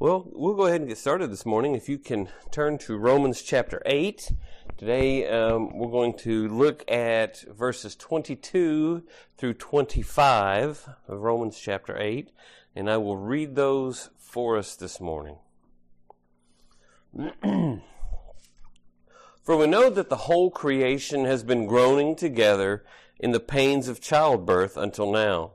Well, we'll go ahead and get started this morning. If you can turn to Romans chapter 8. Today, um, we're going to look at verses 22 through 25 of Romans chapter 8, and I will read those for us this morning. For we know that the whole creation has been groaning together in the pains of childbirth until now.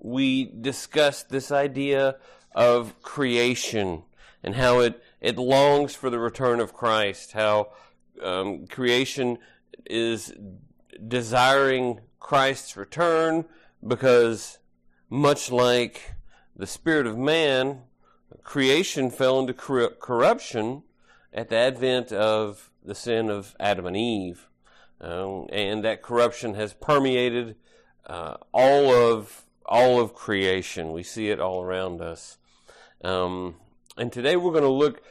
we discussed this idea of creation and how it, it longs for the return of Christ, how um, creation is desiring Christ's return because, much like the spirit of man, creation fell into cor- corruption at the advent of the sin of Adam and Eve. Um, and that corruption has permeated uh, all of all of creation. We see it all around us. Um, and today we're going to look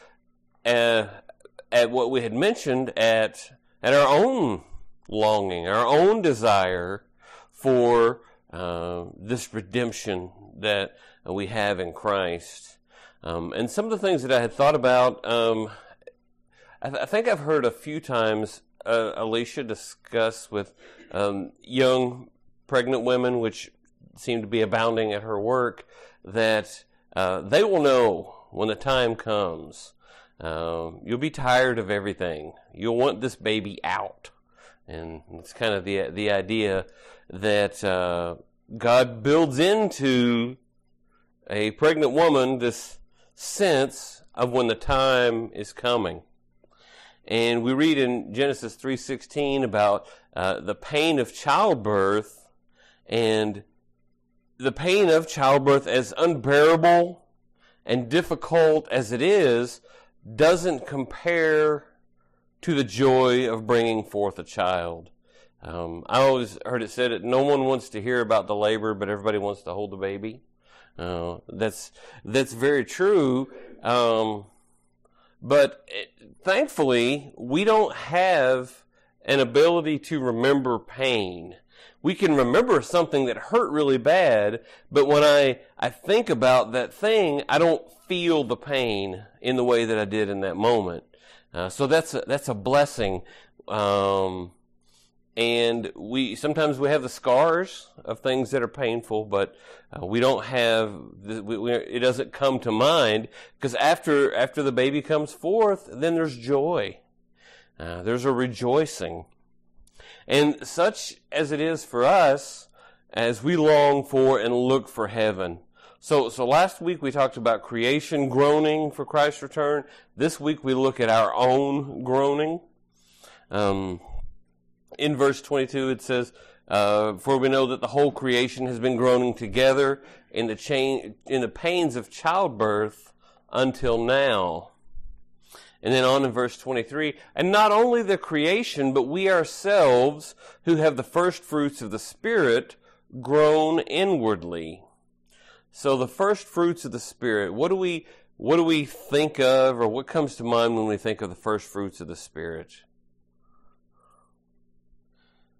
at, at what we had mentioned at at our own longing, our own desire for uh, this redemption that we have in Christ. Um, and some of the things that I had thought about, um, I, th- I, think I've heard a few times uh, Alicia discuss with um, young pregnant women, which seem to be abounding at her work, that uh, they will know when the time comes. Uh, you'll be tired of everything. You'll want this baby out, and it's kind of the the idea that uh, God builds into a pregnant woman this sense of when the time is coming. And we read in Genesis 3:16 about uh, the pain of childbirth and the pain of childbirth, as unbearable and difficult as it is, doesn't compare to the joy of bringing forth a child. Um, I always heard it said that no one wants to hear about the labor, but everybody wants to hold the baby. Uh, that's that's very true. Um, but it, thankfully, we don't have an ability to remember pain we can remember something that hurt really bad, but when I, I think about that thing, I don't feel the pain in the way that I did in that moment. Uh, so that's a, that's a blessing. Um, and we sometimes we have the scars of things that are painful, but uh, we don't have the, we, we, it doesn't come to mind because after after the baby comes forth, then there's joy, uh, there's a rejoicing. And such as it is for us as we long for and look for heaven. So, so last week we talked about creation groaning for Christ's return. This week we look at our own groaning. Um, in verse 22 it says, uh, for we know that the whole creation has been groaning together in the chain, in the pains of childbirth until now. And then on in verse 23, and not only the creation, but we ourselves who have the first fruits of the Spirit groan inwardly. So the first fruits of the Spirit, what do we, what do we think of or what comes to mind when we think of the first fruits of the Spirit?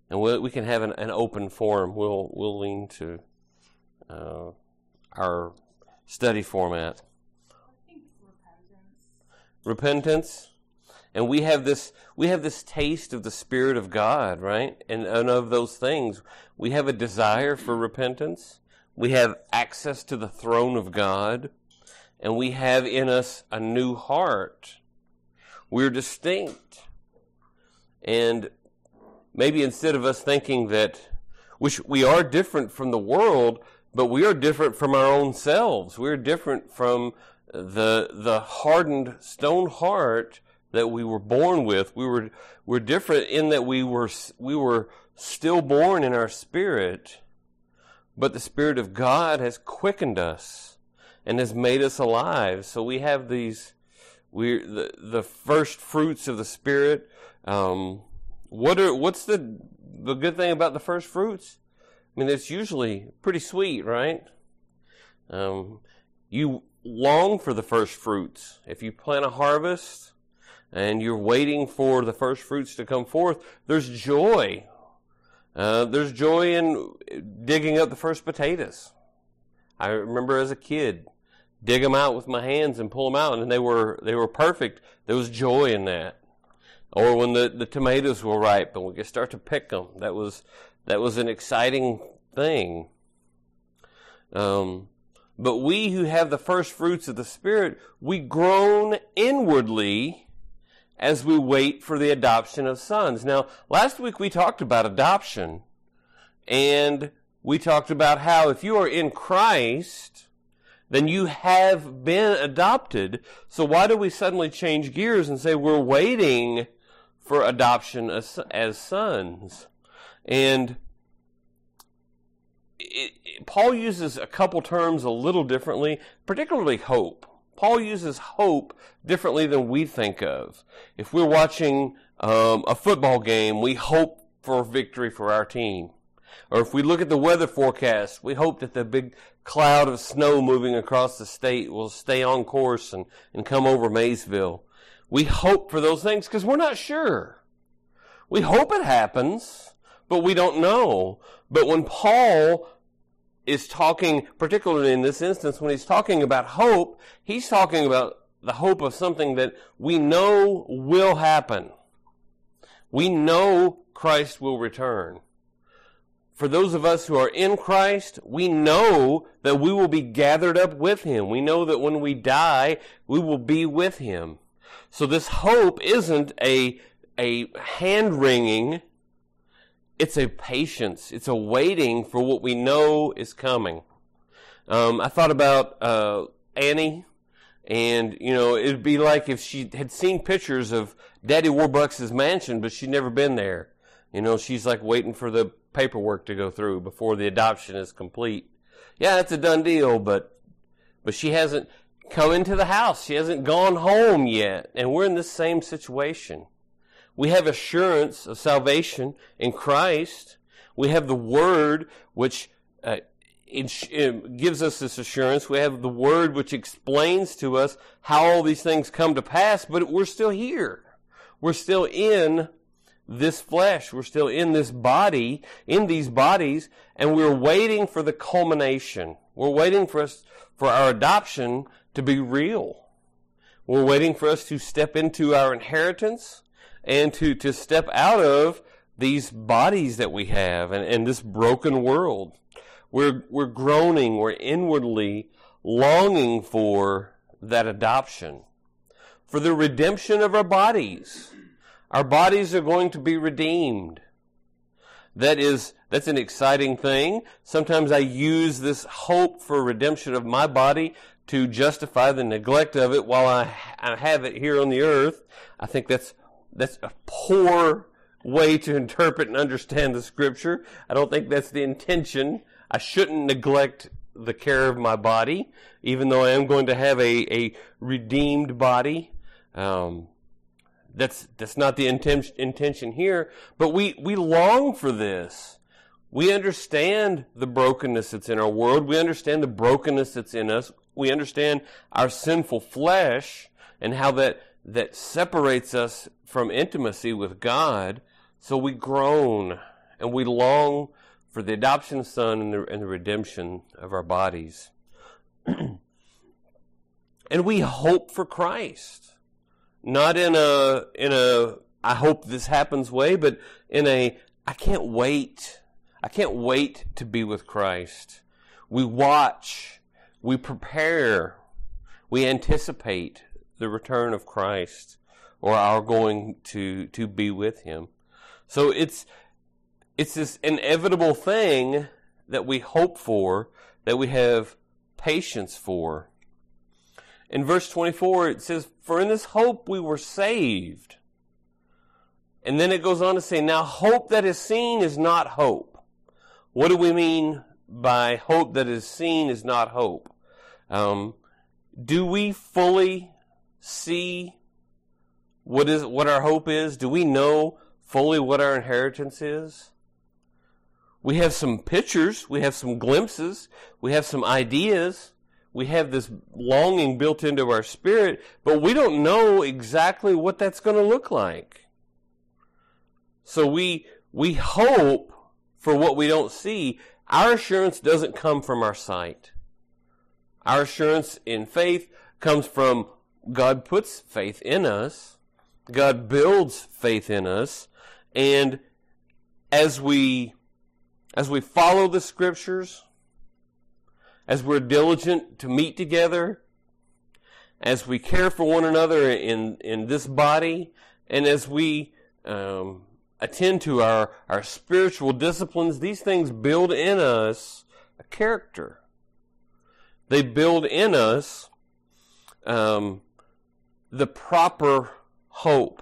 And we can have an, an, open forum. We'll, we'll lean to uh, our study format repentance. And we have this we have this taste of the spirit of god right? And, and of those things. We have a desire for repentance. We have access to the throne of god. And we have in us a new heart. We're distinct. And maybe instead of us thinking that which we are different from the world but we are different from our own selves. We're different from the the hardened stone heart that we were born with. We were we're different in that we were we were still born in our spirit, but the spirit of God has quickened us and has made us alive. So we have these we the the first fruits of the Spirit. Um, what are what's the the good thing about the first fruits? I mean, it's usually pretty sweet, right? Um, you long for the first fruits. If you plant a harvest and you're waiting for the first fruits to come forth, there's joy. Uh, there's joy in digging up the first potatoes. I remember as a kid, dig them out with my hands and pull them out, and they were they were perfect. There was joy in that. Or when the, the tomatoes were ripe and we could start to pick them, that was that was an exciting thing. Um, but we who have the first fruits of the Spirit, we groan inwardly as we wait for the adoption of sons. Now, last week we talked about adoption, and we talked about how if you are in Christ, then you have been adopted. So why do we suddenly change gears and say we're waiting for adoption as, as sons? And it, it, Paul uses a couple terms a little differently, particularly hope. Paul uses hope differently than we think of. If we're watching um, a football game, we hope for victory for our team. Or if we look at the weather forecast, we hope that the big cloud of snow moving across the state will stay on course and, and come over Maysville. We hope for those things because we're not sure. We hope it happens, but we don't know. But when Paul is talking, particularly in this instance, when he's talking about hope, he's talking about the hope of something that we know will happen. We know Christ will return for those of us who are in Christ, we know that we will be gathered up with Him. We know that when we die, we will be with Him. So this hope isn't a, a hand wringing, it's a patience. It's a waiting for what we know is coming. Um, I thought about uh, Annie, and you know, it'd be like if she had seen pictures of Daddy Warbucks' mansion, but she'd never been there. You know, she's like waiting for the paperwork to go through before the adoption is complete. Yeah, it's a done deal, but but she hasn't come into the house. She hasn't gone home yet, and we're in the same situation. We have assurance of salvation in Christ. We have the Word, which uh, it gives us this assurance. We have the Word, which explains to us how all these things come to pass, but we're still here. We're still in this flesh. We're still in this body, in these bodies, and we're waiting for the culmination. We're waiting for us, for our adoption to be real. We're waiting for us to step into our inheritance and to, to step out of these bodies that we have and, and this broken world. We're, we're groaning, we're inwardly longing for that adoption, for the redemption of our bodies our bodies are going to be redeemed. That is, that's an exciting thing. Sometimes I use this hope for redemption of my body to justify the neglect of it while I, I have it here on the earth. I think that's, that's a poor way to interpret and understand the scripture. I don't think that's the intention. I shouldn't neglect the care of my body, even though I am going to have a, a redeemed body. Um, that's that's not the intention intention here, but we we long for this. We understand the brokenness that's in our world. We understand the brokenness that's in us. We understand our sinful flesh and how that that separates us from intimacy with God. So we groan and we long for the adoption of Son and the, and the redemption of our bodies. and we hope for Christ not in a in a I hope this happens way, but in a I can't wait. I can't wait to be with Christ. We watch, we prepare, we anticipate the return of Christ or our going to to be with him. So it's it's this inevitable thing that we hope for, that we have patience for. In verse 24, it says, For in this hope we were saved. And then it goes on to say, Now hope that is seen is not hope. What do we mean by hope that is seen is not hope? Um, do we fully see what is what our hope is? Do we know fully what our inheritance is? We have some pictures, we have some glimpses, we have some ideas, we have this longing built into our spirit, but we don't know exactly what that's going to look like. So we we hope for what we don't see. Our assurance doesn't come from our sight. Our assurance in faith comes from God puts faith in us. God builds faith in us. And as we, as we follow the scriptures, as we're diligent to meet together, as we care for one another in, in this body, and as we um, attend to our, our spiritual disciplines, these things build in us a character. They build in us um, the proper hope,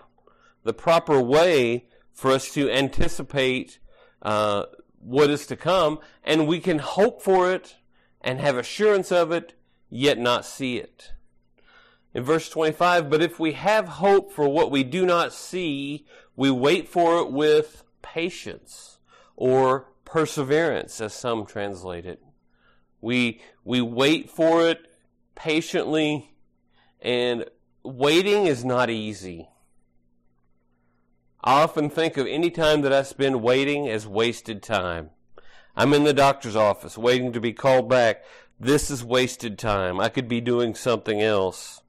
the proper way for us to anticipate uh, what is to come, and we can hope for it and have assurance of it, yet not see it. In verse 25, but if we have hope for what we do not see, we wait for it with patience or perseverance, as some translate it. We, we wait for it patiently, and waiting is not easy. I often think of any time that I spend waiting as wasted time. I'm in the doctor's office waiting to be called back. This is wasted time. I could be doing something else.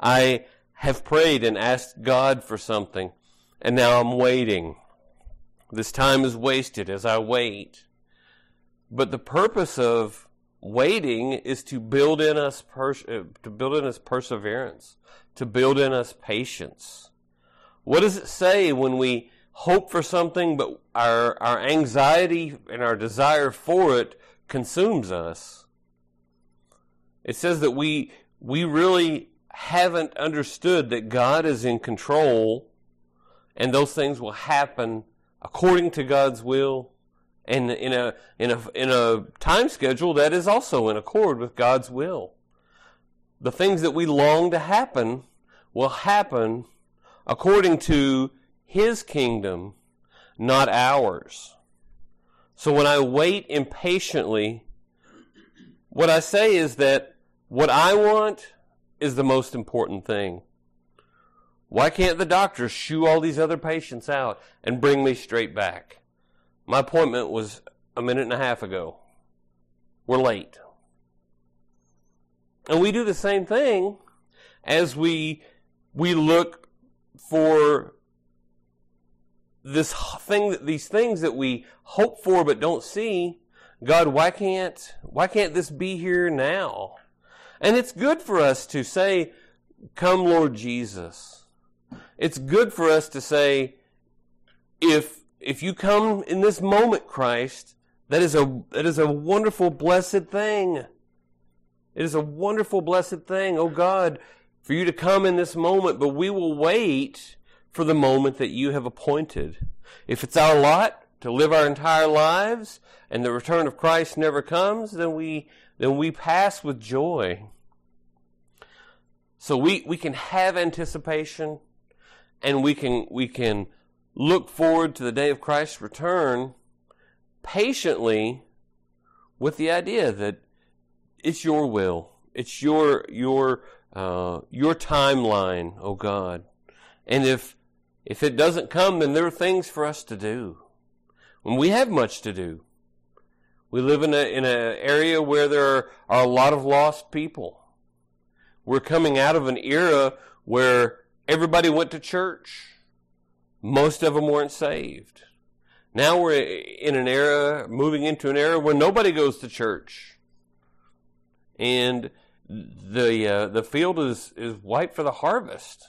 I have prayed and asked God for something and now I'm waiting. This time is wasted as I wait. But the purpose of waiting is to build in us pers- uh, to build in us perseverance, to build in us patience. What does it say when we hope for something, but our our anxiety and our desire for it consumes us? It says that we we really haven't understood that God is in control and those things will happen according to God's will and in a in a in a time schedule that is also in accord with God's will. The things that we long to happen will happen according to his kingdom, not ours. So when I wait impatiently, what I say is that what I want is the most important thing. Why can't the doctor shoo all these other patients out and bring me straight back? My appointment was a minute and a half ago. We're late. And we do the same thing as we we look for this thing that these things that we hope for but don't see. God, why can't why can't this be here now? And it's good for us to say, Come Lord Jesus it's good for us to say, if if you come in this moment, Christ, that is a that is a wonderful, blessed thing. It is a wonderful, blessed thing, oh God, for you to come in this moment, but we will wait for the moment that you have appointed. If it's our lot to live our entire lives and the return of Christ never comes, then we then we pass with joy. So we, we can have anticipation and we can we can look forward to the day of Christ's return patiently with the idea that it's your will, it's your your uh, your timeline, oh God, and if if it doesn't come, then there are things for us to do. When we have much to do, we live in a in an area where there are, are a lot of lost people. We're coming out of an era where Everybody went to church. Most of them weren't saved. Now we're in an era, moving into an era where nobody goes to church. And the uh, the field is is white for the harvest.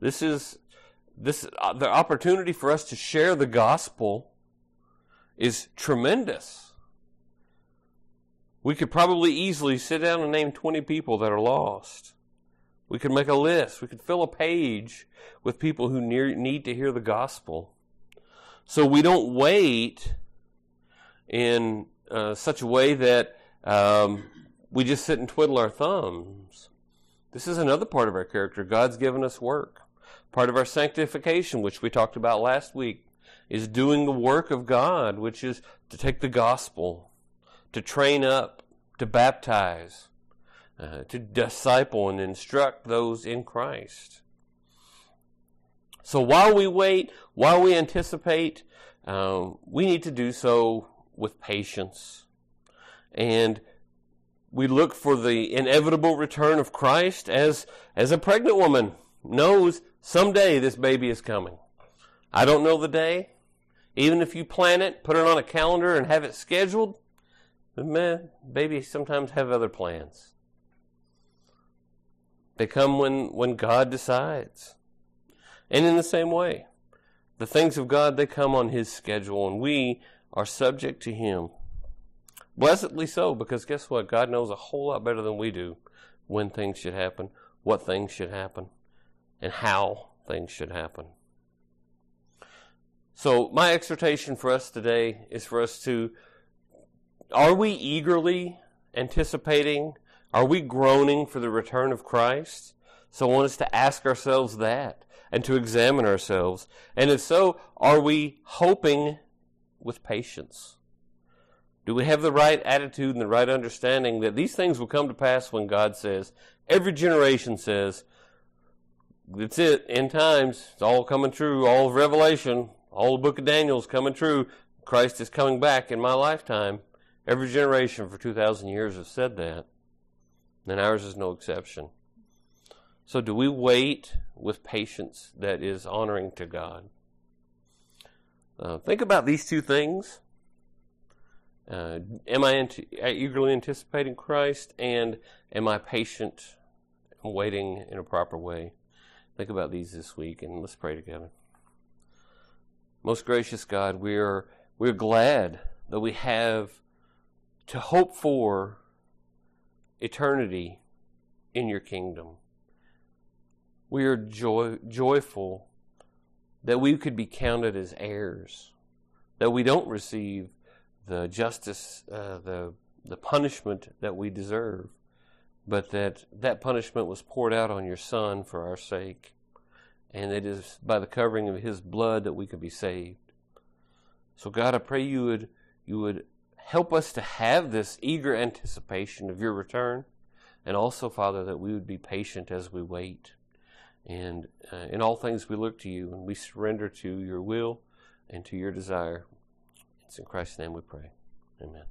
This is this uh, the opportunity for us to share the gospel is tremendous. We could probably easily sit down and name 20 people that are lost. We could make a list. We could fill a page with people who need to hear the gospel. So we don't wait in uh, such a way that um, we just sit and twiddle our thumbs. This is another part of our character. God's given us work. Part of our sanctification, which we talked about last week, is doing the work of God, which is to take the gospel, to train up, to baptize, uh, to disciple and instruct those in Christ. So while we wait, while we anticipate, um, we need to do so with patience. And we look for the inevitable return of Christ as, as a pregnant woman knows someday this baby is coming. I don't know the day. Even if you plan it, put it on a calendar and have it scheduled, man, babies sometimes have other plans. They come when, when God decides. And in the same way, the things of God, they come on His schedule, and we are subject to Him. Blessedly so, because guess what? God knows a whole lot better than we do when things should happen, what things should happen, and how things should happen. So, my exhortation for us today is for us to are we eagerly anticipating? Are we groaning for the return of Christ? So, I want us to ask ourselves that and to examine ourselves. And if so, are we hoping with patience? Do we have the right attitude and the right understanding that these things will come to pass when God says, every generation says, that's it, end times, it's all coming true, all of Revelation, all the book of Daniel is coming true, Christ is coming back in my lifetime. Every generation for 2,000 years has said that, and ours is no exception. So, do we wait with patience that is honoring to God? Uh, think about these two things. Uh, am I ant- eagerly anticipating Christ, and am I patient and waiting in a proper way? Think about these this week, and let's pray together. Most gracious God, we are we're glad that we have to hope for eternity in your kingdom we are joy, joyful that we could be counted as heirs, that we don't receive the justice, uh, the the punishment that we deserve, but that that punishment was poured out on your Son for our sake, and it is by the covering of His blood that we could be saved. So, God, I pray you would you would help us to have this eager anticipation of your return, and also, Father, that we would be patient as we wait. And uh, in all things, we look to you and we surrender to your will and to your desire. It's in Christ's name we pray. Amen.